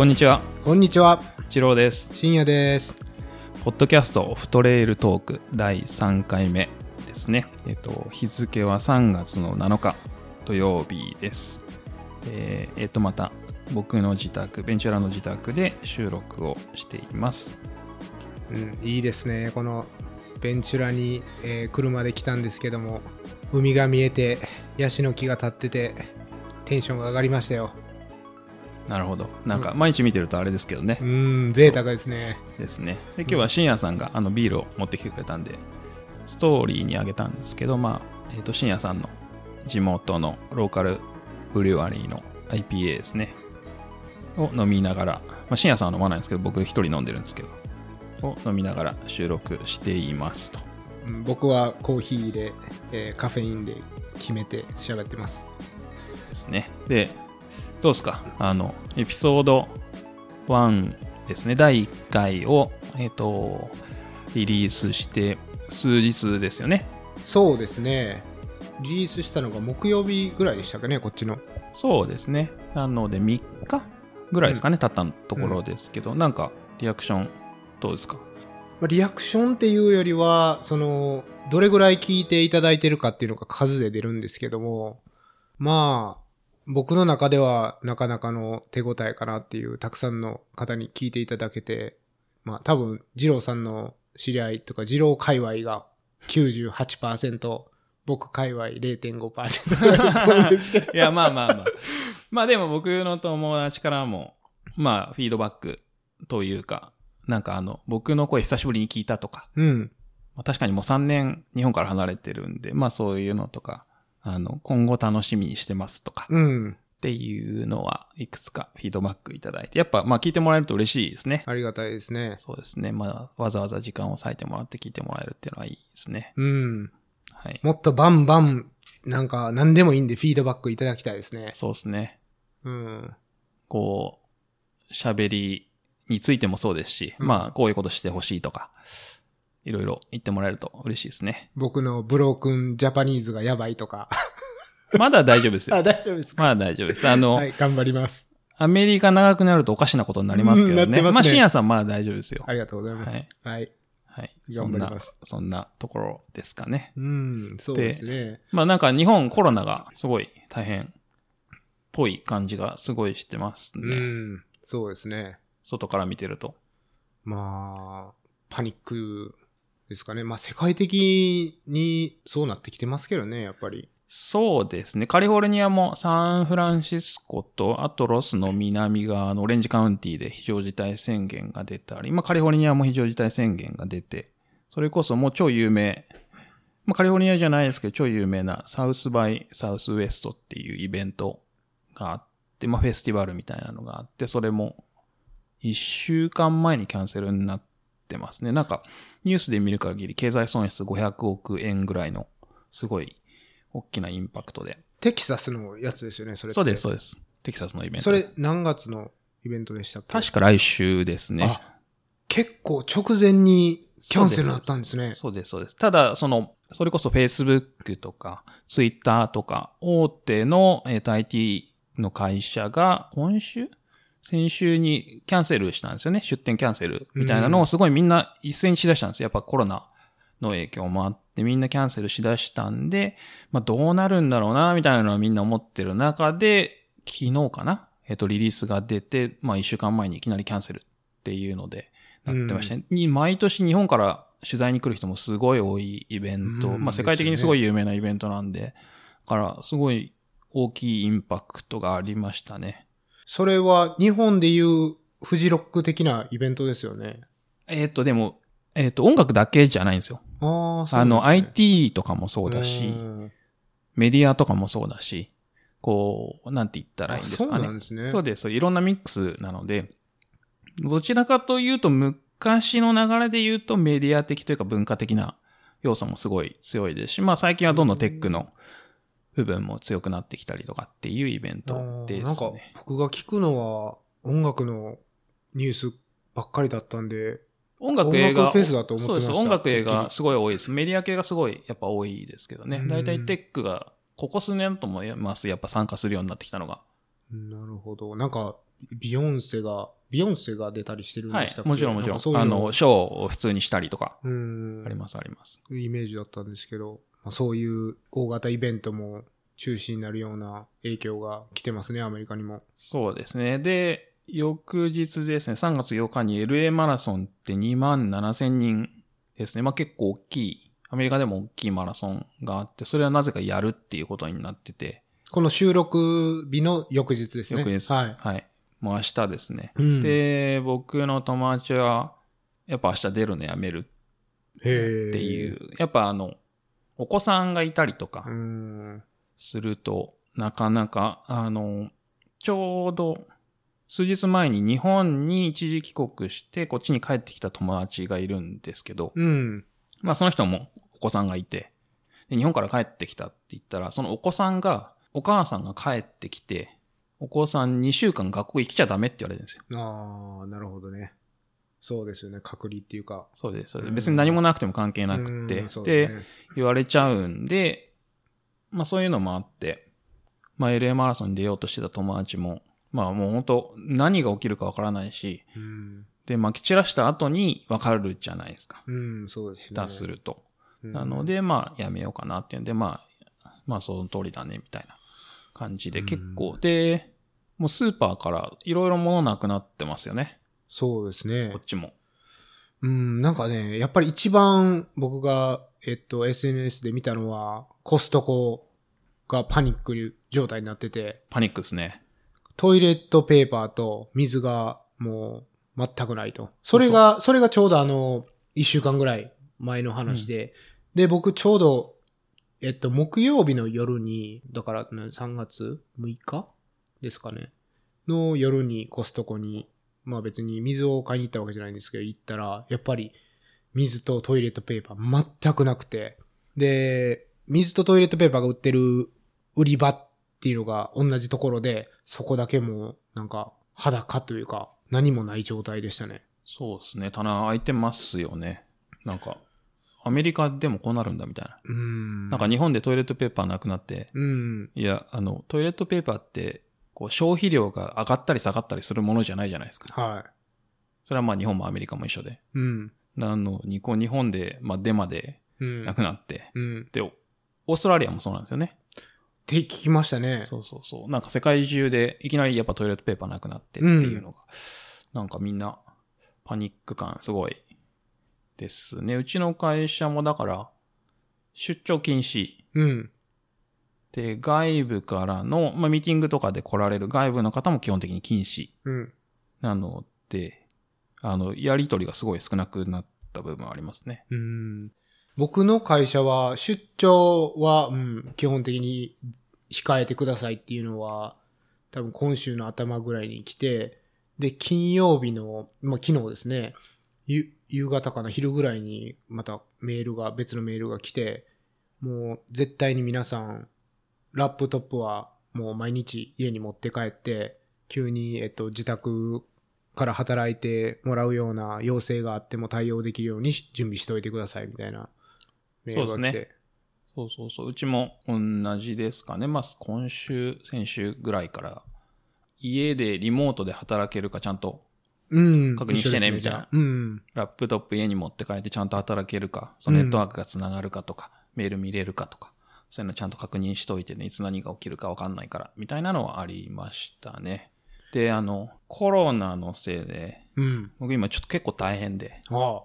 こんにちは、こんにちは、一郎です。深夜です。ポッドキャストオフトレイルトーク第3回目ですね。えっと、日付は3月の7日土曜日です。えーえっと、また僕の自宅、ベンチュラの自宅で収録をしています。うん、いいですね。このベンチュラに、えー車で来たんですけども、海が見えて、ヤシの木が立ってて、テンションが上がりましたよ。なるほど。なんか毎日見てるとあれですけどねう。ん、贅沢ですね。ですね。で、今日は深夜さんがあのビールを持ってきてくれたんで、ストーリーにあげたんですけど、まあ、えっ、と、深夜さんの地元のローカルブリュワリーの IPA ですね。を飲みながら、まあ、深夜さんは飲まないんですけど、僕一人飲んでるんですけど、を飲みながら収録していますと。うん僕はコーヒーで、えーカフェインで決めて喋ってます。ですね。で、どうですか？あの、エピソード1ですね。第1回を、えっ、と、リリースして数日ですよね。そうですね。リリースしたのが木曜日ぐらいでしたかね、こっちの。そうですね。なので3日ぐらいですかね、経ったところですけど、なんかリアクションどうですか？まあリアクションっていうよりは、その、どれぐらい聞いていただいてるかっていうのが数で出るんですけども、まあ、僕の中ではなかなかの手応えかなっていう、たくさんの方に聞いていただけて、まあ多分、二郎さんの知り合いとか、二郎界隈が98%、僕界隈0.5%ぐらいだと思うんですけど。いや、まあまあまあ。まあでも僕の友達からも、まあフィードバックというか、なんかあの、僕の声久しぶりに聞いたとか、うん。まあ確かにもう3年日本から離れてるんで、まあそういうのとか、あの、今後楽しみにしてますとか、うん。っていうのはいくつかフィードバックいただいて、やっぱまあ聞いてもらえると嬉しいですね。ありがたいですね。そうですね。まあ、わざわざ時間を割いてもらって聞いてもらえるっていうのはいいですね。うん。はい。もっとバンバン、なんか何でもいいんでフィードバックいただきたいですね。そうですね。うん。こう、喋りについてもそうですし、うんまあ、こういうことしてほしいとか、いろいろ言ってもらえると嬉しいですね。僕のブロークンジャパニーズがやばいとか。まだ大丈夫ですよ。あ、大丈夫ですか？まだ大丈夫です。あの、はい、頑張ります。アメリカ長くなるとおかしなことになりますけどね。ますねまあ、深夜さんまだ大丈夫ですよ。ありがとうございます。はい。はい。そんな頑張ります、そんなところですかね。うん、そうですね。まあなんか日本コロナがすごい大変っぽい感じがすごいしてますうね。ん、そうですね。外から見てると。まあ、パニックですかね。まあ、世界的にそうなってきてますけどね、やっぱり。そうですね。カリフォルニアもサンフランシスコと、あとロスの南側のオレンジカウンティで非常事態宣言が出たり、今カリフォルニアも非常事態宣言が出て、それこそもう超有名、まあカリフォルニアじゃないですけど、超有名なサウスバイサウスウエストっていうイベントがあって、まあフェスティバルみたいなのがあって、それも一週間前にキャンセルになっててますね。なんかニュースで見る限り経済損失500億円ぐらいのすごい大きなインパクトで。テキサスのやつですよね、それそうです、そうです。テキサスのイベント。それ、何月のイベントでしたっけ？確か来週ですね。あ、結構直前にキャンセルになったんですね。そうです、そうです。ただ、その、それこそ Facebook とか Twitter とか大手の、えーと IT の会社が今週先週にキャンセルしたんですよね。出店キャンセルみたいなのをすごいみんな一斉にしだしたんですよ。やっぱコロナの影響もあってみんなキャンセルしだしたんで、まあどうなるんだろうな、みたいなのはみんな思ってる中で、昨日かな？えっ、と、リリースが出て、まあ一週間前にいきなりキャンセルっていうので、なってましたね。に毎年日本から取材に来る人もすごい多いイベント。うんまあ世界的にすごい有名なイベントなんで、だからすごい大きいインパクトがありましたね。それは日本でいうフジロック的なイベントですよね。えっ、と、でも、えっ、と、音楽だけじゃないんですよ。ああ、あの、IT とかもそうだし、メディアとかもそうだし、こう、なんて言ったらいいんですかね。そうなんですね。そうです。いろんなミックスなので、どちらかというと、昔の流れで言うとメディア的というか文化的な要素もすごい強いですし、まあ最近はどんどんテックの部分も強くなってきたりとかっていうイベントでなんかすね。僕が聞くのは音楽のニュースばっかりだったんで、音楽映画。フェスだと思ってましたそうです。音楽映画すごい多いです。メディア系がすごいやっぱ多いですけどねう。ん大体テックが、ここ数年とも言います。やっぱ参加するようになってきたのが。なるほど。なんか、ビヨンセが、ビヨンセが出たりしてるんはいでしたっ。け？もちろんもちろ。なんんいうあの、ショーを普通にしたりとか、うん。ありますあります。イメージだったんですけど、まあ、そういう大型イベントも中止になるような影響が来てますね、アメリカにも。そうですね。で、翌日ですね、3月8日に LA マラソンって2万7千人ですね。まあ結構大きい、アメリカでも大きいマラソンがあって、それはなぜかやるっていうことになってて、この収録日の翌日ですね。翌日、はい。はい。もう明日ですね。うんで、僕の友達は、やっぱ明日出るのやめるへっていう、やっぱあの、お子さんがいたりとかう、ん。すると、なかなか、あの、ちょうど、数日前に日本に一時帰国して、こっちに帰ってきた友達がいるんですけど、うん。まあその人もお子さんがいて、で日本から帰ってきたって言ったら、そのお子さんが、お母さんが帰ってきて、お子さん2週間学校行きちゃダメって言われるんですよ。ああ、なるほどね。そうですよね。隔離っていうか。そうです。そ別に何もなくても関係なくて、うんそうでだね言われちゃうんで、まあそういうのもあって、まあ LA マラソンに出ようとしてた友達も、まあもう本当何が起きるかわからないし、うん。で、まき散らした後にわかるじゃないですか。うん、そうですね。下手すると。うん。なので、まあやめようかなっていうんで、まあ、まあその通りだね、みたいな感じでうん結構、で、もうスーパーからいろいろ物なくなってますよね。そうですねこっ。ちも。うん、なんかね、やっぱり一番僕が、えっと、SNS で見たのは、コストコがパニック状態になってて、パニックですね。トイレットペーパーと水がもう全くないと。それが、それがちょうどあの、一週間ぐらい前の話で、で、僕ちょうど、えっと、木曜日の夜に、だから、ね、3月6日ですかね。の夜にコストコに、まあ別に水を買いに行ったわけじゃないんですけど、行ったら、やっぱり水とトイレットペーパー全くなくて。で、水とトイレットペーパーが売ってる売り場っていうのが同じところで、そこだけもうなんか裸というか何もない状態でしたね。そうですね。棚開いてますよね。なんか、アメリカでもこうなるんだみたいな。うーん。なんか日本でトイレットペーパーなくなって、うん。いや、あの、トイレットペーパーって、こう消費量が上がったり下がったりするものじゃないじゃないですか。はそれはまあ日本もアメリカも一緒で。い。うん。あの、日本日本で、まあデマでうん。なくなって。うん。っで、オーストラリアもそうなんですよね。て聞きましたね。そうそうそう。なんか世界中でいきなりやっぱトイレットペーパーなくなってっていうのが、なんかみんなパニック感すごいですね。うちの会社もだから、出張禁止。うん。で、外部からの、まあ、ミーティングとかで来られる外部の方も基本的に禁止うん。なので、あの、やりとりがすごい少なくなった部分はありますね。うん。僕の会社は、出張は、うん、基本的に控えてくださいっていうのは、多分今週の頭ぐらいに来て、で、金曜日の、まあ、昨日ですね、ゆ夕方かな、昼ぐらいにまたメールが、別のメールが来て、もう絶対に皆さん、ラップトップはもう毎日家に持って帰って、急に、えっと、自宅から働いてもらうような要請があっても対応できるようにし準備しておいてくださいみたいなメールが来て。そうですそうそうそう。うちも同じですかね。まあ、今週、先週ぐらいから、家でリモートで働けるかちゃんと、うん。確認してねみたいなじゃあうん。ラップトップ家に持って帰ってちゃんと働けるか、そのネットワークが繋がるかとか、メール見れるかとか、そういうのちゃんと確認しといてね、いつ何が起きるかわかんないから、みたいなのはありましたね。で、あの、コロナのせいで、うん。僕今ちょっと結構大変で、ああ。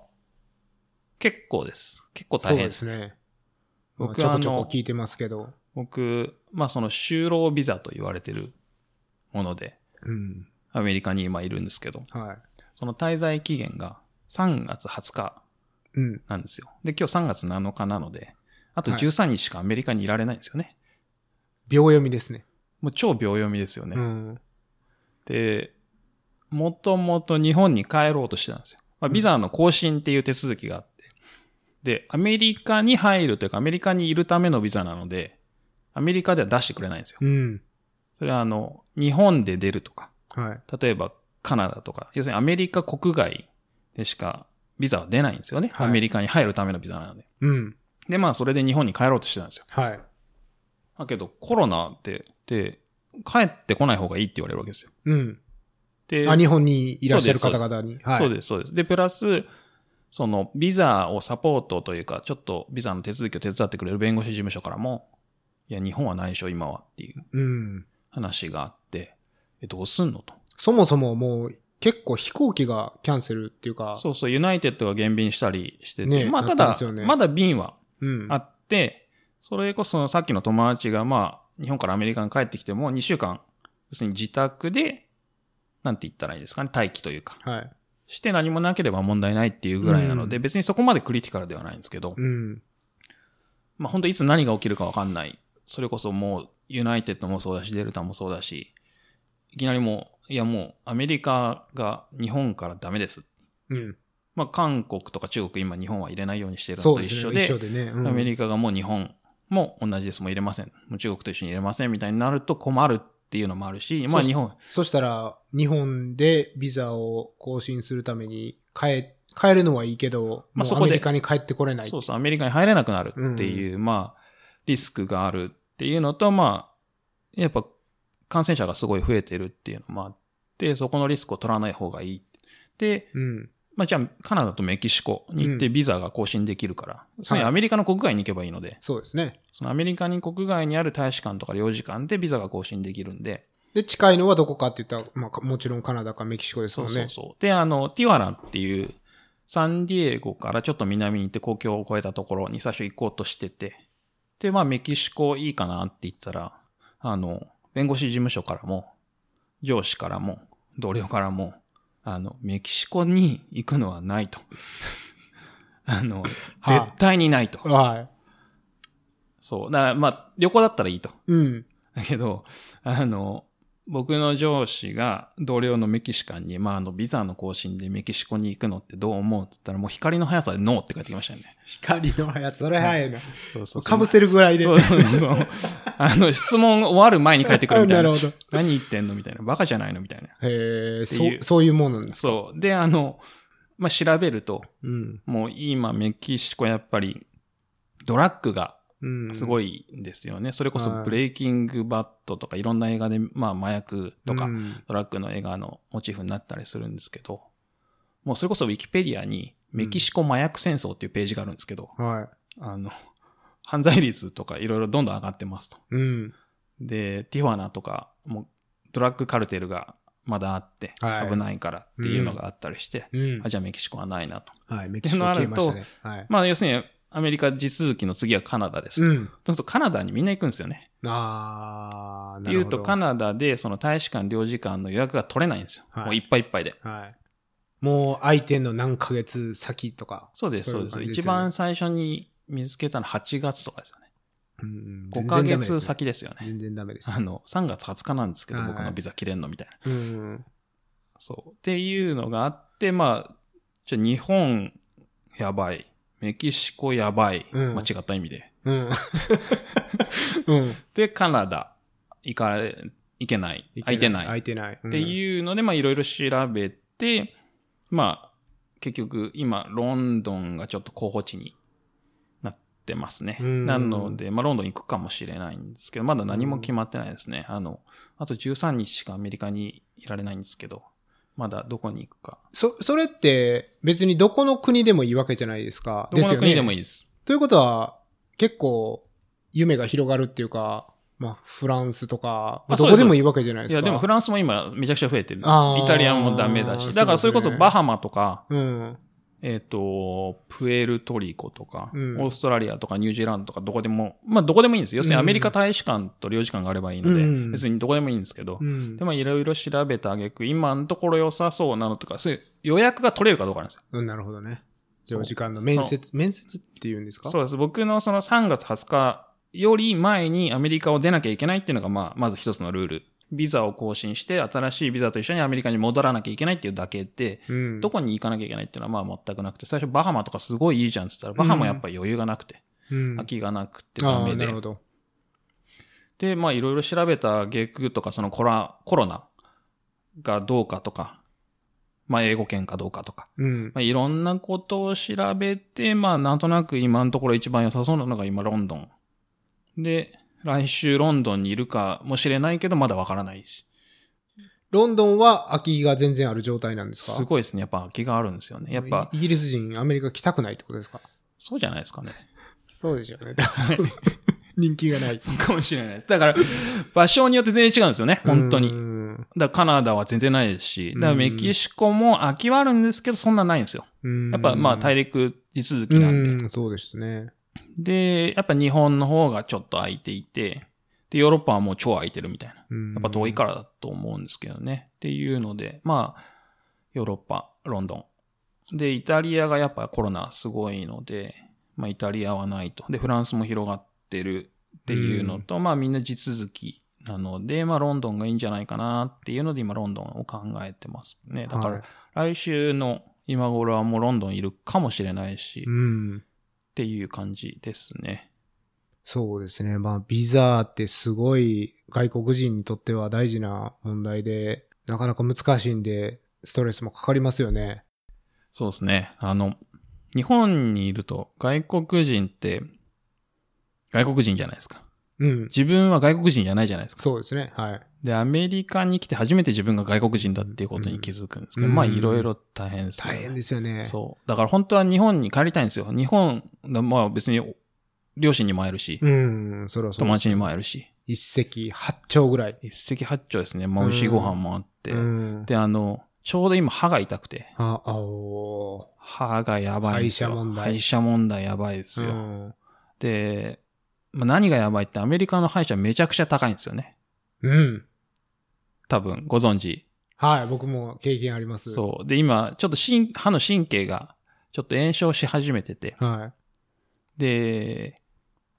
結構です。結構そうで大変です。すね。僕ちょこちょこ聞いてますけど。僕、まあその就労ビザと言われてるもので、うん。アメリカに今いるんですけど、はい。その滞在期限が3月20日うん。なんですよ。で、今日3月7日なので、あとはい13日しかアメリカにいられないんですよね。秒読みですね。もう超秒読みですよね。うん。で、もともと日本に帰ろうとしてたんですよ。まあ、ビザの更新っていう手続きがあって。で、アメリカに入るというか、アメリカにいるためのビザなので、アメリカでは出してくれないんですよ。うん。それはあの、日本で出るとか、はい。例えばカナダとか、要するにアメリカ国外でしかビザは出ないんですよね。はいアメリカに入るためのビザなので。うん。で、まあそれで日本に帰ろうとしてたんですよ。はい。だけどコロナって、で、帰ってこない方がいいって言われるわけですよ。うん。で、あ、日本にいらっしゃる方々に。はい。そうです、そうです。で、プラス、その、ビザをサポートというか、ちょっとビザの手続きを手伝ってくれる弁護士事務所からも、いや、日本はないでしょ、今はっていううん。話があって、え、どうすんのと。そもそももう結構飛行機がキャンセルっていうか、そうそう、ユナイテッドが減便したりしてて、ねまあ、ただ、ねまだ便はうん。あって、それこそさっきの友達が、まあ、日本からアメリカに帰ってきても2週間、要するに自宅で、なんて言ったらいいですかね、待機というか、はい。して何もなければ問題ないっていうぐらいなので、うん別にそこまでクリティカルではないんですけど、うん。まあ本当いつ何が起きるかわかんない。それこそもう、ユナイテッドもそうだし、デルタもそうだし、いきなりもう、いやもう、アメリカが日本からダメです。うん。まあ韓国とか中国今日本は入れないようにしてるのそうですね。と一緒で、一緒でね。うんアメリカがもう日本も同じです。もう入れません。もう中国と一緒に入れませんみたいになると困るっていうのもあるし、まあ日本、そしたら、日本でビザを更新するために帰、帰るのはいいけど、まあそこでアメリカに帰ってこれない。そうそう、アメリカに入れなくなるっていう、まあ、リスクがあるっていうのと、まあ、やっぱ感染者がすごい増えてるっていうのもあって、そこのリスクを取らない方がいい。で、うん。まあじゃあ、カナダとメキシコに行ってうんビザが更新できるから、そのアメリカの国外に行けばいいので、そうですね。そのアメリカに国外にある大使館とか領事館でビザが更新できるんで、で、近いのはどこかって言ったら、まあか、もちろんカナダかメキシコですそもね。うんそうそう。で、あの、ティワラっていう、サンディエゴからちょっと南に行って国境を越えたところに最初行こうとしてて、で、まあメキシコいいかなって言ったら、あの、弁護士事務所からも、上司からも、同僚からも、あの、メキシコに行くのはないと。あの、絶対にないと。はそう。だまあ、旅行だったらいいと。い。うん。だけど、あの、僕の上司が同僚のメキシカンに、まあ、あの、ビザの更新でメキシコに行くのってどう思うって言ったら、もう光の速さでノーって返ってきましたよね。光の速さ、それ早いな。そうそうかぶせるぐらいで。そうそうそう。あの、質問終わる前に帰ってくるみたいな。なるほど何言ってんのみたいな。バカじゃないのみたいな。へえ、そう、そういうもんなんですか？そう。で、あの、まあ、調べると、うん。もう今メキシコやっぱり、ドラッグがうん。すごいんですよね。それこそはいブレイキングバットとかいろんな映画で、まあ麻薬とかう、んドラッグの映画のモチーフになったりするんですけど、もうそれこそウィキペディアにメキシコ麻薬戦争っていうページがあるんですけど、はあの、犯罪率とかいろいろどんどん上がってますと。い。うん。で、ティファナとか、もうドラッグカルテルがまだあってはい危ないからっていうのがあったりして、うんあ。じゃあメキシコはないなと。はい。メキシコ消えましたね。はい。まあ要するにアメリカ地続きの次はカナダです。うん。そうするとカナダにみんな行くんですよね。あー、っていうと、カナナダでその大使館、領事館の予約が取れないんですよ。はいもういっぱいいっぱいで。はい。もう相手の何ヶ月先とか。そうです、そうです。一番最初に見つけたの8月とかですよね。うん5ヶ月先ですよね。全然ダメです。あの、3月20日なんですけど、はい僕のビザ切れんのみたいな。うん。そう。っていうのがあって、まあ、じゃあ日本やばい。メキシコやばい。うん間違った意味で。うん。うん。で、カナダ行かれ、行けない。空いてない。空いてない。っていうので、まあいろいろ調べて、まあ、結局今、ロンドンがちょっと候補地になってますね。うんなので、まあロンドン行くかもしれないんですけど、まだ何も決まってないですね。あの、あと13日しかアメリカにいられないんですけど、まだどこに行くか。そ、それって別にどこの国でもいいわけじゃないですか。どこの国でもいい。いいです。ということは、結構夢が広がるっていうか、まあ、フランスとか、どこでもいいわけじゃないですか。いや、でもフランスも今めちゃくちゃ増えてる。イタリアもダメだし。だからそれこそバハマとか、うん。えっ、と、プエルトリコとか、うんオーストラリアとかニュージーランドとかどこでも、まあどこでもいいんですよ。要するにアメリカ大使館と領事館があればいいので、うん別にどこでもいいんですけど、うんで。まあいろいろ調べた挙句、今のところ良さそうなのとか、そういう予約が取れるかどうかなんですよ。うん、なるほどね。領事館の面接、面接って言うんですか？そうです。僕のその3月20日より前にアメリカを出なきゃいけないっていうのが、まあ、まず一つのルール。ビザを更新して、新しいビザと一緒にアメリカに戻らなきゃいけないっていうだけで、うん。どこに行かなきゃいけないっていうのはまあ全くなくて、最初バハマとかすごいいいじゃんって言ったら、バハマやっぱり余裕がなくて、うん。空きがなくてダメでなるほ。ど。で、まあいろいろ調べたゲクとかそのコラ、コロナがどうかとか、まあ英語圏かどうかとか、うん。まあいろんなことを調べて、まあなんとなく今のところ一番良さそうなのが今ロンドン。で、来週ロンドンにいるかもしれないけどまだわからないし。ロンドンは空きが全然ある状態なんですか？すごいですね。やっぱ空きがあるんですよね。やっぱ、イギリス人、アメリカ来たくないってことですか？そうじゃないですかね。そうでしょうね。人気がない。かもしれないです。だから、場所によって全然違うんですよね。本当に。だかに。らカナダは全然ないですし、だからメキシコも空きはあるんですけど、そんなないんですよ。やっぱまあ大陸地続きなんで。うん、そうですね。で、やっぱ日本の方がちょっと空いていて、で、ヨーロッパはもう超空いてるみたいな。ややっぱ遠いからだと思うんですけどね。っていうので、まあ、ヨーロッパ、ロンドン。で、イタリアがやっぱコロナすごいので、まあイタリアはないと。で、フランスも広がってるっていうのと、まあみんな地続きなので、まあロンドンがいいんじゃないかなっていうので今ロンドンを考えてますね。だからはい来週の今頃はもうロンドンいるかもしれないし、っうん。ていう感じですね。そうですね。まあ、ビザってすごい外国人にとっては大事な問題で、なかなか難しいんで、ストレスもかかりますよね。そうですね。あの、日本にいると外国人って、外国人じゃないですか。うん。自分は外国人じゃないじゃないですか。そうですね。はい。で、アメリカに来て初めて自分が外国人だっていうことに気づくんですけど、うんまあいろいろ大変ですよね。大変ですよね。そう。だから本当は日本に帰りたいんですよ。日本、まあ別に両親にも会えるし、うん。それはそう。友達にも会えるし、一石八鳥ぐらい。一石八鳥ですね。まあ美味しいご飯もあって。うん。で、あの、ちょうど今歯が痛くて、あ、あお歯がやばいんですよ。歯医者問題歯医者問題やばいですー。よ。うん。で、まあ、何がやばいってアメリカの歯医者めちゃくちゃ高いんですよね。うん。多分ご存知。はい。僕も経験あります。そう。で、今、ちょっと神歯の神経がちょっと炎症し始めてて、はで、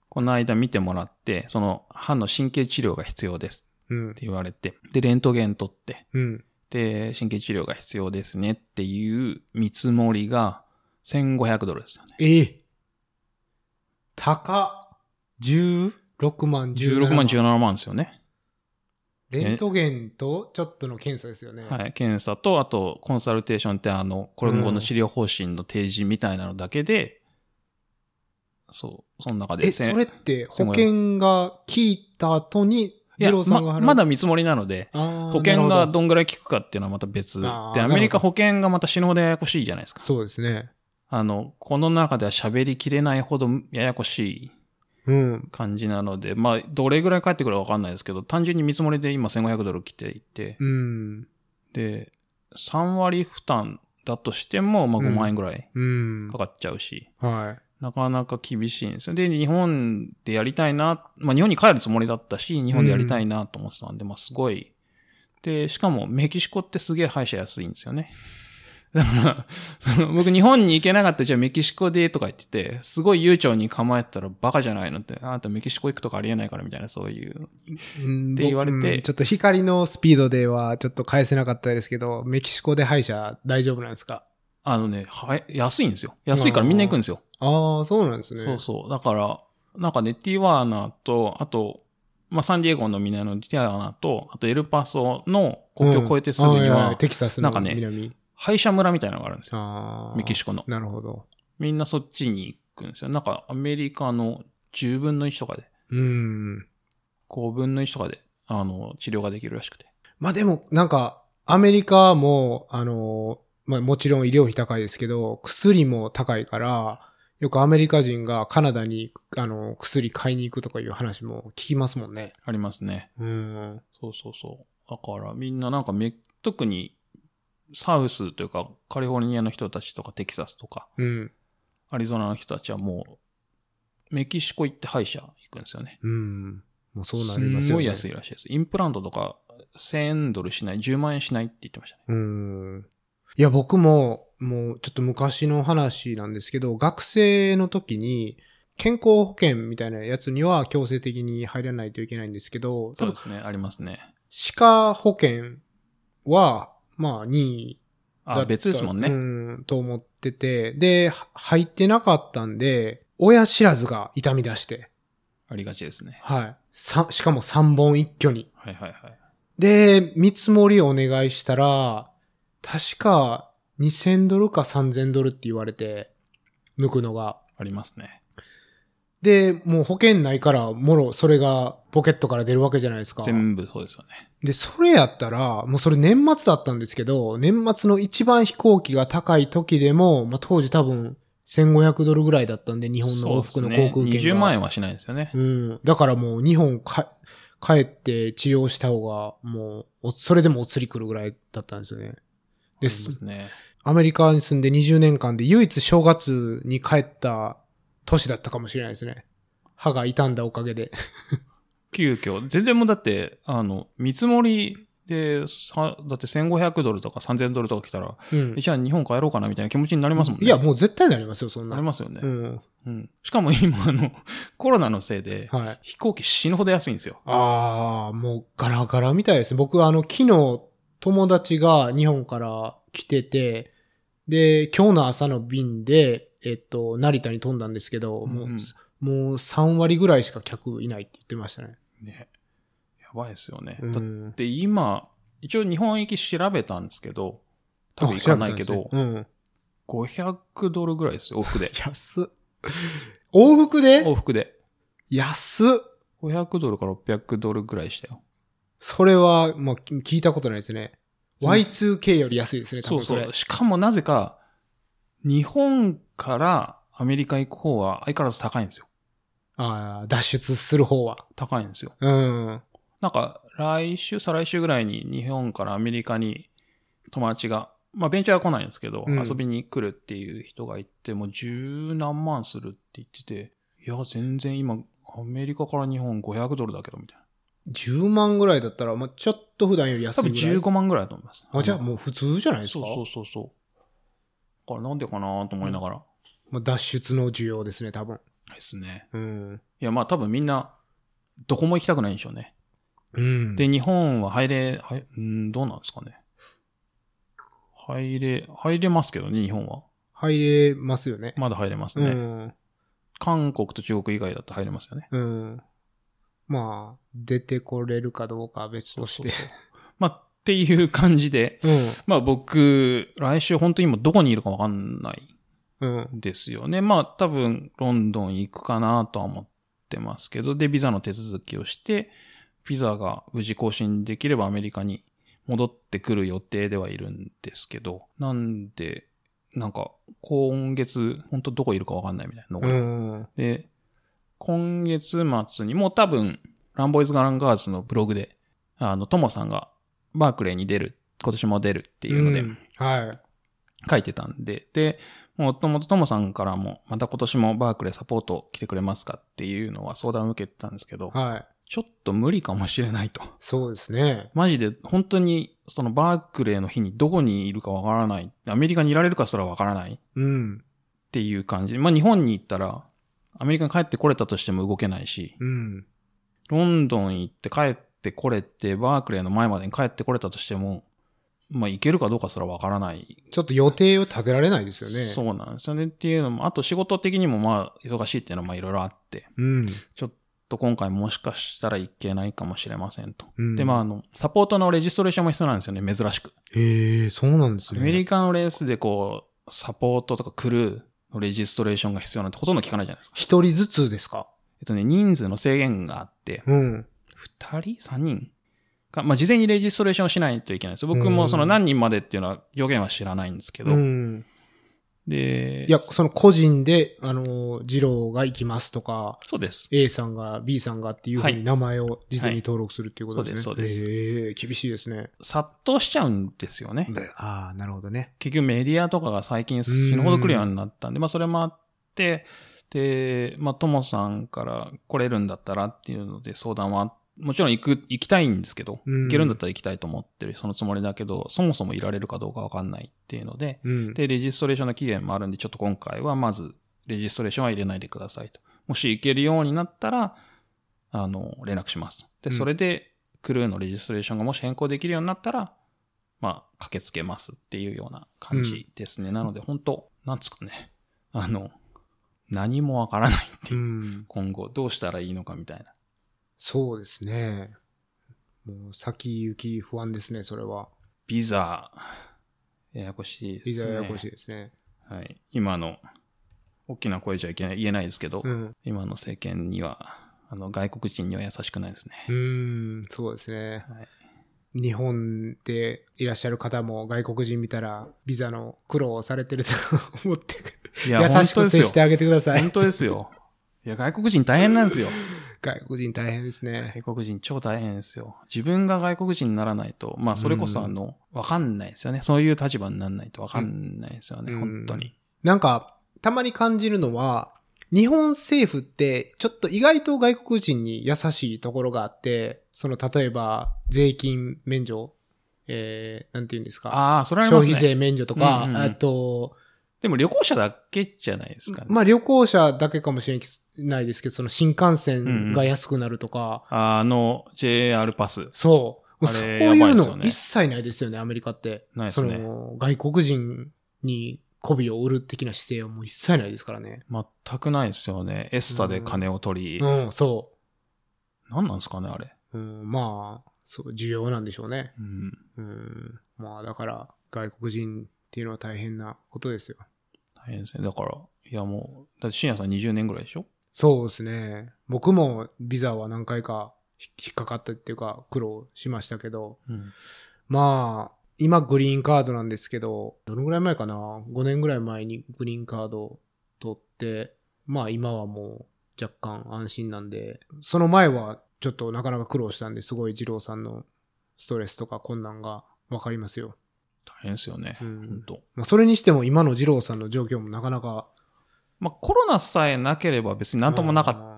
この間見てもらって、その歯の神経治療が必要ですい。うんっ。て言われて、で、レントゲン取って、うん。で、神経治療が必要ですねっていう見積もりが1500ドルですよね。え？え高っ。16万、17 16万、17万ですよね。レントゲンとちょっとの検査ですよね。はい。検査と、あと、コンサルテーションって、あの、今後の治療方針の提示みたいなのだけで、そう、その中で。え、それって保険が効いた後に、いや二郎さんが払う？ままだ見積もりなので、保険がどんぐらい効くかっていうのはまた別。で、アメリカ保険がまた死ぬほどややこしいじゃないですか。そうですね。あの、この中では喋りきれないほどややこしいうん。感じなので、まあ、どれぐらい返ってくるかわかんないですけど、単純に見積もりで今1500ドル来ていて、うん。で、3割負担だとしても、まあ5万円ぐらいうんか。かっちゃうし、はい。なかなか厳しいんですよ。で、日本でやりたいな、まあ日本に帰るつもりだったし、日本でやりたいなと思ってたんで、まあすごい。で、しかもメキシコってすげえ歯医者安いんですよね。だから、その僕日本に行けなかったじゃあメキシコでとか言ってて、すごい悠長に構えてたらバカじゃないのって、あなたメキシコ行くとかありえないからみたいなそういう。うんって言われて僕うんちょっと光のスピードではちょっと返せなかったですけど、メキシコで歯医者大丈夫なんですか？あのね、は安いんですよ。安いからみんな行くんですよ。ああ、そうなんですね。そうそう。だから、なんかね、ティワーナと、あと、まあ、サンディエゴの南のティワーナと、あとエルパソの国境を越えてすぐにうんあは、いいテキサスのなんかね南。歯医者村みたいなのがあるんですよ。メキシコの。なるほど。みんなそっちに行くんですよ。なんかアメリカの10分の1とかで、うん。5分の1とかで、あの、治療ができるらしくて。まあでも、なんか、アメリカも、あの、まあもちろん医療費高いですけど、薬も高いから、よくアメリカ人がカナダに、あの、薬買いに行くとかいう話も聞きますもんね。ありますね。うん。そうそうそう。だからみんななんかめ、特にサウスというかカリフォルニアの人たちとかテキサスとかうん。アリゾナの人たちはもうメキシコ行って歯医者行くんですよね。うん。もうそうなりますよね。すんごい安いらしいです。インプラントとか1000ドルしない、10万円しないって言ってましたね。うん。いや、僕も、もうちょっと昔の話なんですけど、学生の時に、健康保険みたいなやつには強制的に入らないといけないんですけど、そうですね。ありますね。歯科保険は、まあ、任意だったあ、別ですもんね。うん、と思ってて、で、は入ってなかったんで、親知らずが痛み出して、ありがちですね。はい。さ、しかも3本一挙に。はいはいはい。で、見積もりお願いしたら、確か2000ドルか3000ドルって言われて、抜くのが。ありますね。で、もう保険ないから、もろそれがポケットから出るわけじゃないですか。全部そうですよね。で、それやったら、もうそれ年末だったんですけど、年末の一番飛行機が高い時でも、まあ当時多分1500ドルぐらいだったんで、日本の往復の航空券が。ね、20万円はしないですよね。うん。だからもう日本か帰って治療した方が、もうお、それでもお釣り来るぐらいだったんですよね。でそうですね。アメリカに住んで20年間で唯一正月に帰った年だったかもしれないですね。歯が傷んだおかげで。急遽、全然もうだって、あの、見積もりで、さだって1500ドルとか3000ドルとか来たら、うんえ。じゃあ日本帰ろうかなみたいな気持ちになりますもんね。いや、もう絶対なりますよ、そんな。なりますよね。うん。うん。しかも今、あの、コロナのせいで、はい。飛行機死ぬほど安いんですよ。ああ、もうガラガラみたいですね。僕、あの、昨日、友達が日本から来てて、で、今日の朝の便で、えっと、成田に飛んだんですけど、もう、うんうんもう3割ぐらいしか客いないって言ってましたね。ね。やばいですよね。うだっん。て今、一応日本行き調べたんですけど、多分行かないけど、あ。うん。500ドルぐらいですよ、往復で。安っ。往復で？往復で。安っ。500ドルから600ドルぐらいしたよ。それは、もう聞いたことないですね。そう Y2K より安いですね、多分それ。そうそう。しかもなぜか、日本からアメリカ行く方は相変わらず高いんですよ。ああ、脱出する方は。高いんですよ。うん。なんか、来週、再来週ぐらいに日本からアメリカに友達が、まあ、ベンチャーは来ないんですけど、うん遊びに来るっていう人がいて、もう十何万するって言ってて、いや、全然今、アメリカから日本500ドルだけど、みたい10万ぐらいだったら、まあ、ちょっと普段よりな。多分安いぐらい。15万ぐらいだと思います。あ、じゃあう、もう普通じゃないですか？そうそうそうそう。だからなんでかなと思いながら。まあ、脱出の需要ですね、多分。ですね。うん。いや、まあ多分みんな、どこも行きたくないんでしょうね。うんで、日本は入れ、はい、うん、どうなんですかね。入れ、入れますけどね、日本は。入れますよね。まだ入れますね。うん。韓国と中国以外だと入れますよね。うん。まあ、出てこれるかどうかは別として。まあ、っていう感じで、うん。まあ僕、来週本当に今どこにいるかわかんないうん。んですよね。まあ多分、ロンドン行くかなとは思ってますけど、で、ビザの手続きをして、ビザが無事更新できればアメリカに戻ってくる予定ではいるんですけど、なんで、なんか、今月、本当どこいるかわかんないみたいなのがうん。で、今月末にもう多分、ランボーイズ・ガランガーズのブログで、あの、トモさんがバークレーに出る、今年も出るっていうのでんはい。書いてたんで、で、もともとトモさんからも、また今年もバークレーサポート来てくれますかっていうのは相談を受けてたんですけど、はい。ちょっと無理かもしれないと。そうですね。マジで本当にそのバークレーの日にどこにいるかわからない。アメリカにいられるかすらわからないっうん。ていう感じ。まあ日本に行ったら、アメリカに帰ってこれたとしても動けないし、うん。ロンドン行って帰ってこれて、バークレーの前までに帰ってこれたとしても、まあ行けるかどうかすらわからない。ちょっと予定を立てられないですよね。そうなんですよね。っていうのも、あと仕事的にもまあ忙しいっていうのはまあいろいろあって、うん。ちょっと今回もしかしたらいけないかもしれませんと。うんで、まああの、サポートのレジストレーションも必要なんですよね、珍しく。へえ、そうなんですね。アメリカのレースでこう、サポートとかクルーのレジストレーションが必要なんてほとんど聞かないじゃないですか。一人ずつですか？えっとね、人数の制限があって、うん。二人？三人か、まあ、事前にレジストレーションをしないといけないんですよ。僕うんもその何人までっていうのは条件は知らないんですけど。うん。で、いや、その個人で、あの、二郎が行きますとか、そうです。A さんが B さんがっていうふうはいに名前を事前に登録するっていうことですね。そうですそうへえ、厳しいですね。殺到しちゃうんですよね。ああ、なるほどね。結局メディアとかが最近死ぬほど来るようになったんで、まあそれもあって、で、まあともさんから来れるんだったらっていうので相談は、もちろん行く、行きたいんですけど、うん行けるんだったら行きたいと思ってる、そのつもりだけど、そもそもいられるかどうかわかんないっていうので、うん。で、レジストレーションの期限もあるんで、ちょっと今回はまず、レジストレーションは入れないでくださいと。もし行けるようになったら、あの、連絡しますと。で、うんそれで、クルーのレジストレーションがもし変更できるようになったら、まあ、駆けつけますっていうような感じですね。なので、本当なんつうかね、あの、何もわからないってういう、ん。今後どうしたらいいのかみたいな。そうですね。もう先行き不安ですね、それは。ビザ、ややこしいですね。ビザややこしいですね。はい。今の大きな声じゃいけない、言えないですけど、うん。今の政権には、あの、外国人には優しくないですね。うーん、そうですね。はい日本でいらっしゃる方も外国人見たらビザの苦労をされてると思って、いや、優しく接し。てあげてください本。当ですよ。いや、外国人大変なんですよ。外国人大変ですね。外国人超大変ですよ。自分が外国人にならないと、まあそれこそうんあの、わかんないですよね。そういう立場にならないとわかんないですよね、うん本当に。なんか、たまに感じるのは、日本政府って、ちょっと意外と外国人に優しいところがあって、その、例えば、税金免除、えー、なんて言うんですか？ああ、それはありますね。消費税免除とか、うんうんと、でも旅行者だけじゃないですかね。まあ旅行者だけかもしれないですけど、その新幹線が安くなるとか、あの、JR パス。そう。そういうの一切ないですよね、アメリカって。ないですねその、外国人に媚びを売る的な姿勢はもう一切ないですからね。全くないですよね。エスタで金を取り。うん、そ何なんですかね、あれ。う。うん、まあ、そう、需要なんでしょうね。うん。うん。まあ、だから、外国人っていうのは大変なことですよ。大変ですね。だから、いやもう、だって深夜さん20年ぐらいでしょ？そうですね。僕もビザは何回かひ引っかかったっていうか苦労しましたけど、うん。まあ、今グリーンカードなんですけど、どのぐらい前かな ?5 年ぐらい前にグリーンカードを取って、まあ今はもう若干安心なんで、その前はちょっとなかなか苦労したんで、すごい二郎さんのストレスとか困難がわかりますよ。大変ですよね。うん本当まあそれにしても今の二郎さんの状況もなかなかまあコロナさえなければ別になんともなかっ。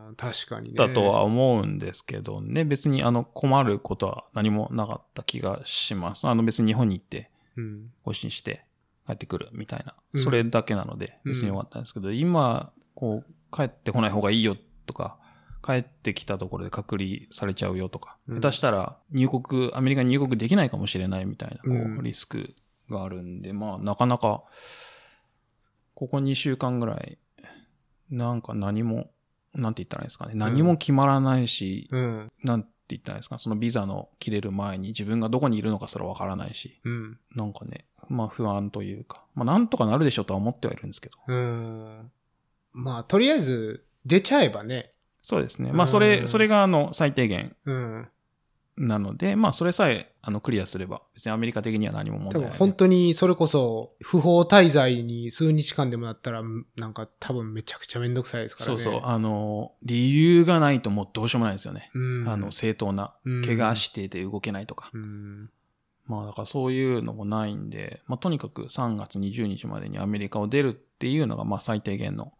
たとは思うんですけどね。別にあの困ることは何もなかった気がします。あの別に日本に行ってうん。更新して帰ってくるみたいな。うんそれだけなので別によかったんですけど、今、こう、帰ってこない方がいいよとか、帰ってきたところで隔離されちゃうよとか、うん下手したら入国、アメリカに入国できないかもしれないみたいな、こうリスクがあるんで、まあ、なかなか、ここ2週間ぐらい、なんか何も、なんて言ったらいいんですかね。何も決まらないし、うん。なんて言ったらいいんですか。そのビザの切れる前に自分がどこにいるのかすらわからないし、うん。なんかね、まあ不安というか、まあなんとかなるでしょうとは思ってはいるんですけど。うん。まあ、とりあえず出ちゃえばね。そうですね。まあそれ、うんそれがあの最低限うん。なので、まあそれさえあのクリアすれば、別にアメリカ的には何も問題ない。本当にそれこそ不法滞在に数日間でもなったら、なんか多分めちゃくちゃめんどくさいですからね。そうそう。あの、理由がないともうどうしようもないですよね。うん。あの、正当な、うん怪我してて動けないとか。うん。まあだからそういうのもないんで、まあとにかく3月20日までにアメリカを出るっていうのがまあ最低限の、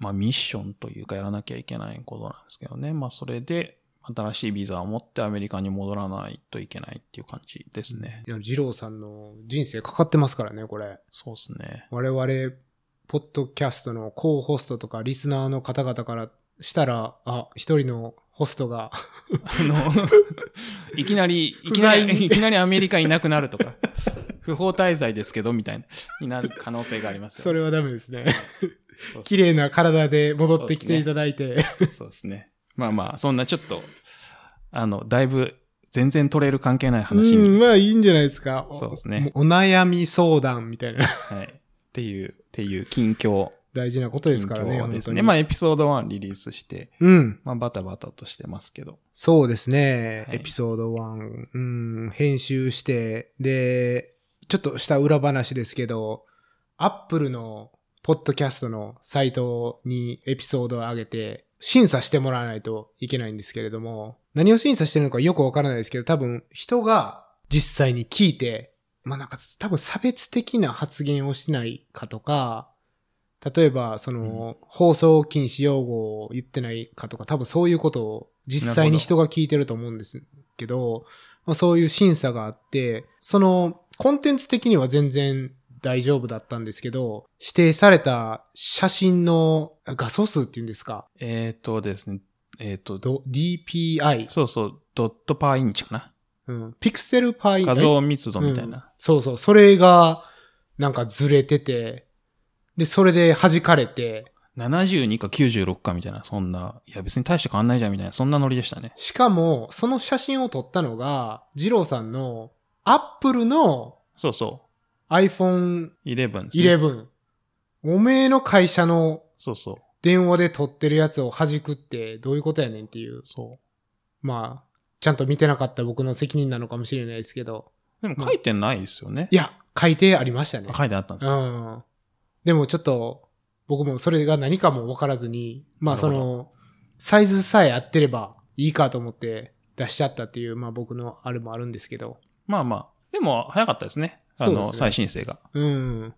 まあミッションというかやらなきゃいけないことなんですけどね。まあそれで新しいビザを持ってアメリカに戻らないといけないっていう感じですね。いや、二郎さんの人生かかってますからね、これ。そうですね。我々、ポッドキャストのコーホストとかリスナーの方々からしたら、あ、一人のホストが、あの、いきなり、い不きなり、いきなりアメリカいなくなるとか、不法滞在ですけど、みたいな、になる可能性がありますよそれはダメですね。綺麗な体で戻ってきていただいて。そうですね。まあまあ、そんなちょっと、あの、だいぶ、全然取れる関係ない話うん、に、まあいいんじゃないですか。そうですねおお悩み相談みたいなはい。っていう、っていう近況。大事なことですからね、ね。本当に。まあ、エピソード1リリースして、うん。まあ、バタバタとしてますけど。そうですね。はいエピソード1、うん、編集して、で、ちょっとした裏話ですけど、アップルのポッドキャストのサイトにエピソードを上げて、審査してもらわないといけないんですけれども、何を審査してるのかよくわからないですけど、多分人が実際に聞いて、まあなんか多分差別的な発言をしないかとか、例えばその、放送禁止用語を言ってないかとか、多分そういうことを実際に人が聞いてると思うんですけど、まあ、そういう審査があって、そのコンテンツ的には全然大丈夫だったんですけど、指定された写真の画素数っていうんですか、えっ、とですね、えっ、と、ど DPI、そうそう、ドットパーインチかな？うん、ピクセルパイ画像密度みたいうん。な。そうそう、それがなんかずれてて、で、それで弾かれて、72か96かみたいな、そんな、いや別に大して変わんないじゃんみたいな、そんなノリでしたね。しかも、その写真を撮ったのが、二郎さんのアップルのそうそ iPhone う。11です、ね。11。おめえの会社のそうそう。電話で撮ってるやつを弾くってどういうことやねんっていう。そう。まあ、ちゃんと見てなかった僕の責任なのかもしれないですけど。でも書いてないですよね。いや、書いてありましたねあ。書いてあったんですうか、ん。でもちょっと、僕もそれが何かも分からずに、まあその、サイズさえ合ってればいいかと思って出しちゃったっていう、まあ僕のあれもあるんですけど。まあまあ。でも、早かったですね。あの、ね再申請が。うん。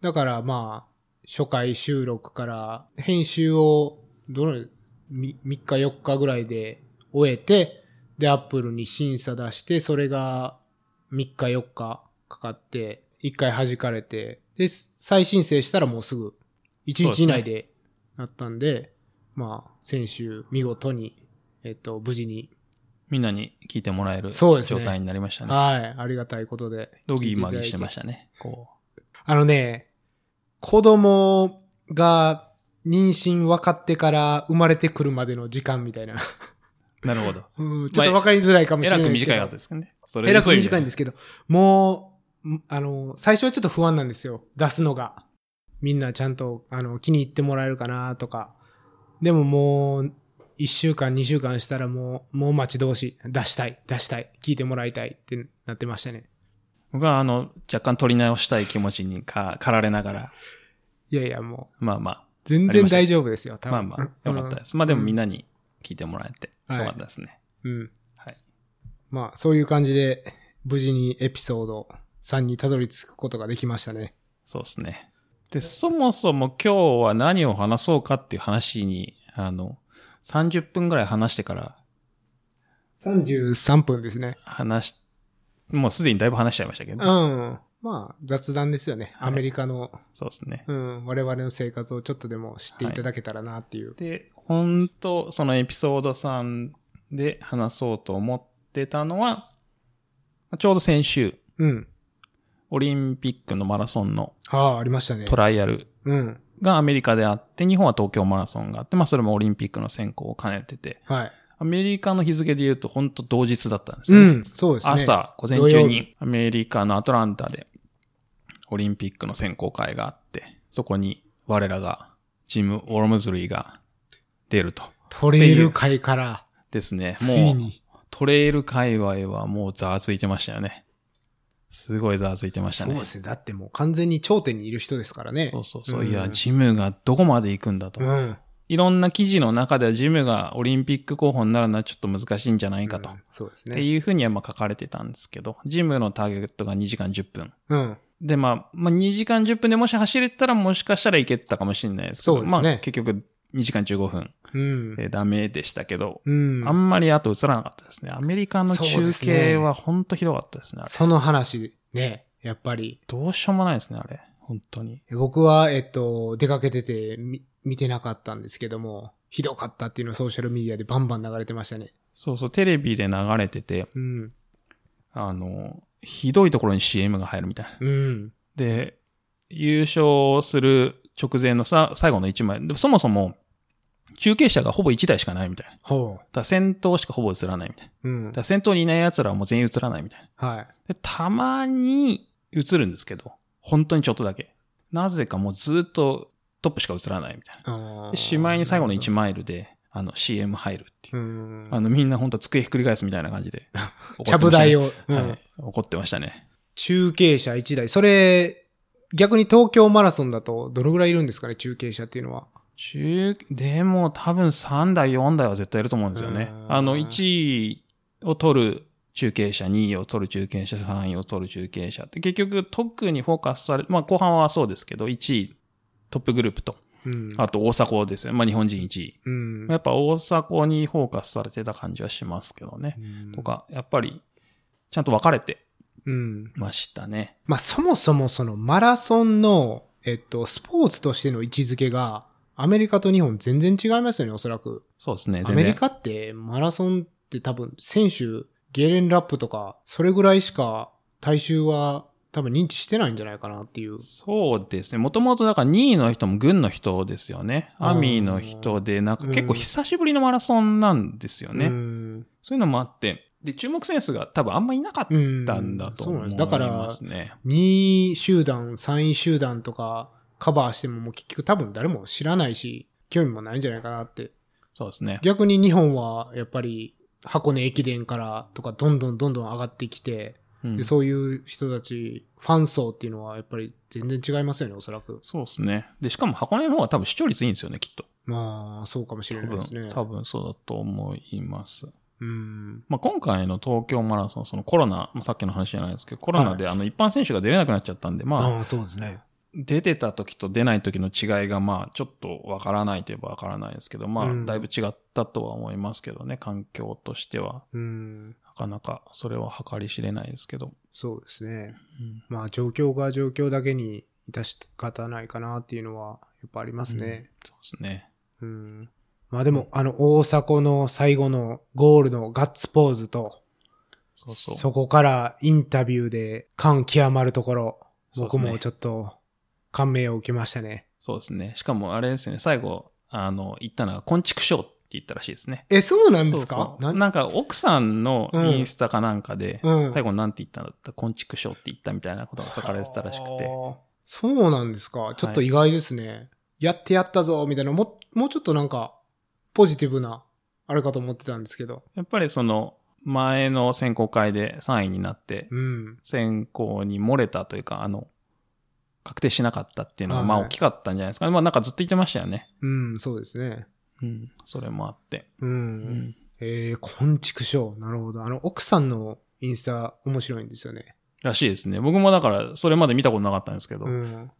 だからまあ、初回収録から編集を、どれ、み3日4日ぐらいで終えて、で、アップルに審査出して、それが3日4日かかって、1回弾かれて、で、再申請したらもうすぐ、1日以内でなったんで、まあ、先週見事に、えっと、無事に、みんなに聞いてもらえるそうですね状態になりましたね。はい、ありがたいことで。ドギーマギしてまししたね。こあのね、子供が妊娠分かってから生まれてくるまでの時間みたいな。う。なるほど。うんちょっと分かりづらいかもしえれないですけど。短いかったですかね。そえらく短いんでですけど、もう、んあの、最初はちょっと不安なんですよ。出すのが。みんなちゃんと、あの、気に入ってもらえるかなとか。でももう、一週間、二週間したらもう、もう待ち遠しい。出したい、出したい、聞いてもらいたいってなってましたね。僕はあの、若干取り直したい気持ちにか、駆られながら、いやいや、もう、まあまあ、全然大丈夫ですよ、多分。まあまあ、よかったです。まあでもみんな。なに聞いてもらえて、はいよかったですね。うん。はい。まあ、そういう感じで、無事にエピソード3にたどり着くことができましたね。そうですね。で、そもそも今日は何を話そうかっていう話に、あの、30分ぐらい話してから33分ですね。話し、もうすでにだいぶ話しちゃいましたけうど、ん。まあ、雑談ですよね。はいアメリカの、そうですね。うん、我々の生活をちょっとでも知っていただけたらなっていう。で、本当そのエピソード3で話そうと思ってたのは、ちょうど先週、うん。オリンピックのマラソンのああ、ありましたね。トライアルうん。がアメリカであって、日本は東京マラソンがあって、まあそれもオリンピックの選考を兼ねてて、はい。アメリカの日付で言うと本当同日だったんですよね。うん、そうですね。朝、午前中にアメリカのアトランタでオリンピックの選考会があって、そこに我らがジム・ウォルムズリーが出ると。トレイル界から、ですね。もうに。トレイル界隈はもうざわついてましたよね。すごいざわついてましたね。そうですね。だってもう完全に頂点にいる人ですからね。そうそうそう。んいや、ジムがどこまで行くんだと。うん。いろんな記事の中ではジムがオリンピック候補になるのはちょっと難しいんじゃないかと。うんそうですってね。いうふうにはまあ書かれてたんですけど、ジムのターゲットが2時間10分。うん。で、まあ、まあ、2時間10分でもし走れてたらもしかしたらいけてたかもしれないですけど、そうですねまあ、結局2時間15分うん。でダメでしたけど、うん。あんまり後映らなかったですね。アメリカの中継は本当ひどかったですね。その話、ね、やっぱり。どうしようもないですね、あれ。本当に。僕は、えっと、出かけててみ見てなかったんですけども、ひどかったっていうのをソーシャルメディアでバンバン流れてましたね。そうそう、テレビで流れてて、うん。あの、ひどいところに CM が入るみたいな。うん。で、優勝する直前のさ、最後の1枚。でそもそも、中継車がほぼ1台しかないみたいな。ほら先頭しかほぼ映らないみたいな。う。うんだか。ら先頭にいない奴らはもう全員映らないみたいな。はい。で、たまに映るんですけど、本当にちょっとだけ。なぜかもうずっとトップしか映らないみたいな。で、しまいに最後の1マイルで、あの CM 入るっていう。うん。あのみんな本当机ひっくり返すみたいな感じで。ちゃぶ台を、を、うんはい。怒ってましたね。中継車1台。それ、逆に東京マラソンだとどのぐらいいるんですかね、中継車っていうのは。中、でも多分3台、4台は絶対いると思うんですよねう。んあの、1位を取る中継車、2位を取る中継車、3位を取る中継車って結局特にフォーカスされ、まあ後半はそうですけど、1位トップグループと、うん。あと大迫ですよ。まあ日本人1位。うん。やっぱ大迫にフォーカスされてた感じはしますけどね。うんとか、やっぱり、ちゃんと分かれてうん。ましたね。まあ、そもそもそのマラソンの、えっと、スポーツとしての位置づけが、アメリカと日本全然違いますよね、おそらく。そうですね。アメリカってマラソンって多分選手、ゲーレンラップとか、それぐらいしか大衆は多分認知してないんじゃないかなっていう。そうですね。もともとだから2位の人も軍の人ですよね。うんアミーの人で、なんか結構久しぶりのマラソンなんですよね。うん。そういうのもあって、で、注目選手が多分あんまいなかっうん。たんだと思いなんですだからま、すね。2位集団、3位集団とかカバーしてももう結局多分誰も知らないし、興味もないんじゃないかなって。そうですね。逆に日本はやっぱり箱根駅伝からとかどんどんどんどん上がってきて、うんでそういう人たち、ファン層っていうのはやっぱり全然違いますよね、おそらく。そうですね。で、しかも箱根の方は多分視聴率いいんですよね、きっと。まあ、そうかもしれないですね。、多分そうだと思います。うん。まあ、今回の東京マラソン、そのコロナ、まあ、さっきの話じゃないですけど、コロナであの一般選手が出れなくなっちゃったんで、まあ、ああ、そうですね。出てた時と出ない時の違いが、まあ、ちょっとわからないといえばわからないですけど、まあ、うんだいぶ違ったとは思いますけどね、環境としては。うん。なかなかそれは計り知れないですけど。そうですね。うんまあ、状況が状況だけに致し方ないかなっていうのは、やっぱありますね。そうですね。うん。まあでも、あの、大迫の最後のゴールのガッツポーズと、そうそう。そこからインタビューで感極まるところ、僕もちょっと感銘を受けましたね。そうですね。しかもあれですよね、最後、あの、言ったのが、昆虫ショーって言ったらしいですね。え、そうなんですか？ななんか、奥さんのインスタかなんかで、うん最後なんて言ったんだった昆虫ショーって言ったみたいなことが書かれてたらしくて。そうなんですか？ちょっと意外ですね。やってやったぞ、みたいな、も、もうちょっとなんか、ポジティブな、あれかと思ってたんですけど。やっぱりその、前の選考会で3位になって、うん。選考に漏れたというか、あの、確定しなかったっていうのが、はいまあ大きかったんじゃないですか。まあなんかずっと言ってましたよね。うん、そうですね。うん。それもあって。う。うんん。えー、昆虫ショー。なるほど。あの、奥さんのインスタ面白いんですよね。らしいですね。僕もだから、それまで見たことなかったんですけど。うん。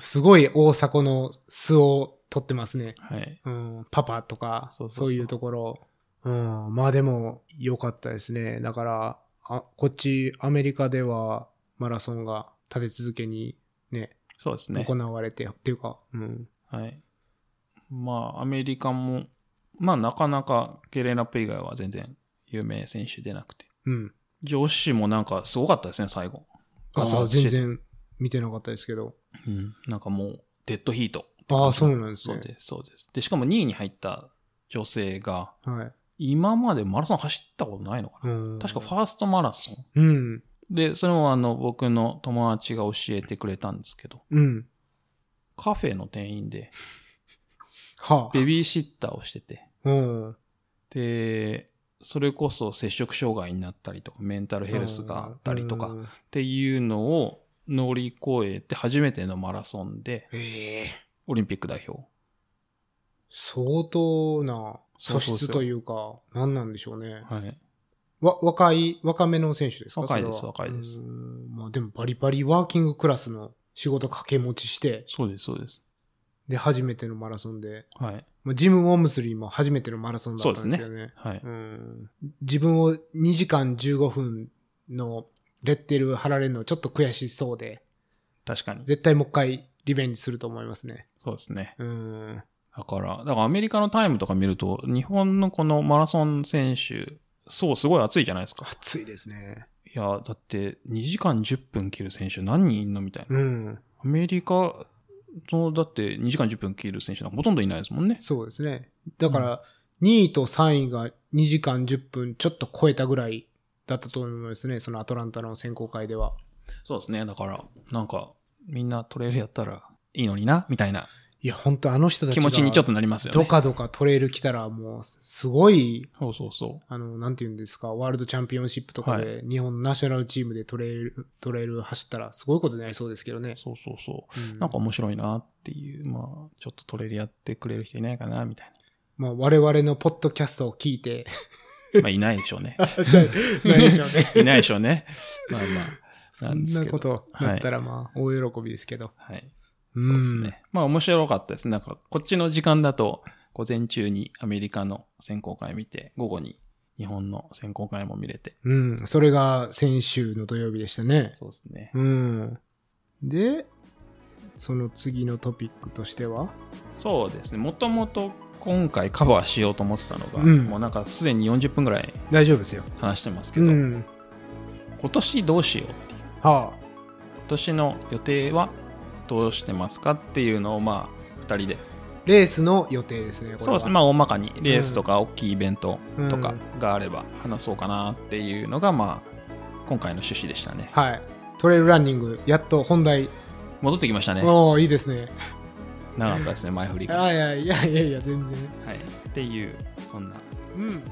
すごい大迫の素を撮ってますね。はい。うん、パパとか、そそうそういうところ。うん、まあでも、良かったですね。だから、あ、こっち、アメリカでは、マラソンが立て続けにね、そうですね。行われて、っていうか、うん。はい。まあ、アメリカも、まあなかなかゲレーナップ以外は全然有名選手出なくて。うん。女子もなんかすごかったですね、最後。ガツあガツ全然見てなかったですけど。うん。なんかもう、デッドヒート。ああ、そうなんですね。そうです、そうです。で、しかも2位に入った女性が、はい。今までマラソン走ったことないのかな、うん。確かファーストマラソン。うん。で、それもあの、僕の友達が教えてくれたんですけど、うん。カフェの店員で、はベビーシッターをしてて、あ。うん。で、それこそ接触障害になったりとか、メンタルヘルスがあったりとか、っうん。ていうのを乗り越えて初めてのマラソンで、ええオリンピック代表。相当な素そうそうそう質というか、何なんでしょうね。はい。わ、若い、若めの選手ですか？若いです若いですうーんまあでもバリバリワーキングクラスの仕事掛け持ちして、そうです、そうです。で、初めてのマラソンで、はい。まあ、ジム・ウォームスリーも初めてのマラソンだったんですよね。はい。うん自分を2時間15分のレッテル貼られるのちょっと悔しそうで、確かに。絶対もう一回リベンジすると思いますね。そうですね。うん。だから、だからアメリカのタイムとか見ると、日本のこのマラソン選手、そう、すごい熱いじゃないですか。暑いですね。いや、だって2時間10分切る選手何人いんのみたいな。うん。アメリカの、だって2時間10分切る選手なんかほとんどいないですもんね。そうですね。だから、2位と3位が2時間10分ちょっと超えたぐらいだったと思いますね。そのアトランタの選考会では。そうですね。だから、なんか、みんなトレイルやったらいいのにな、みたいないや、本当あの人たち気が持ちにちょっとなりますよね。どかどかトレイル来たらもう、すごい、そうそうそあの、なんて言うんですか、ワールドチャンピオンシップとかで、日本のナショナルチームでトレイル、トレイル走ったらすごいことになりそうですけどねう。。そうそうそう。うんなんか面白いなっていう、まあ、ちょっとトレイルやってくれる人いないかな、みたいまあ、我々のポッドキャストを聞いて、な。まあ、いないでしょうね。ないでしょうね。いないでしょうね。まあまあ。そんなことだったらまあ、大喜びですけど。はい。うんそうですね。まあ面白かったです。なんか、こっちの時間だと、午前中にアメリカの選考会見て、午後に日本の選考会も見れて。うん。それが先週の土曜日でしたね。そうですね。うん。で、その次のトピックとしては？そうですね。もともと今回カバーしようと思ってたのが、うんもうなんかすでに40分ぐらい大丈夫ですよ。話してますけど、うん。今年どうしようっていう。は今年の予定はどうしてますかっていうのをまあ、二人で。あ。レースの予定ですね。そうですね。まあ大まかにレースとか大きいイベントとかうがあれば話そうかなっていうのがまあ、今回の趣旨でしたね。はい。トレイルランニング、やっと本題戻ってきましたね。おおいいですね。なかったですね、前振りが。はあいやいやいやいや、全然。い。っていう、そんな。うん。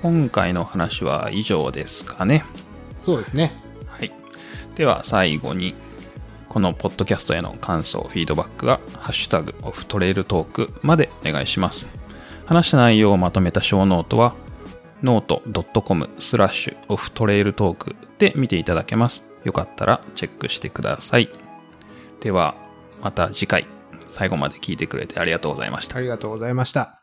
今回の話は以上ですかね。そうですね。はい。では最後に、このポッドキャストへの感想、フィードバックは、ハッシュタグオフトレイルトークまでお願いします。話した内容をまとめたショーノートは、ノート .com スラッシュオフトレイルトークで見ていただけます。よかったらチェックしてください。では、また次回、最後まで聞いてくれてありがとうございました。ありがとうございました。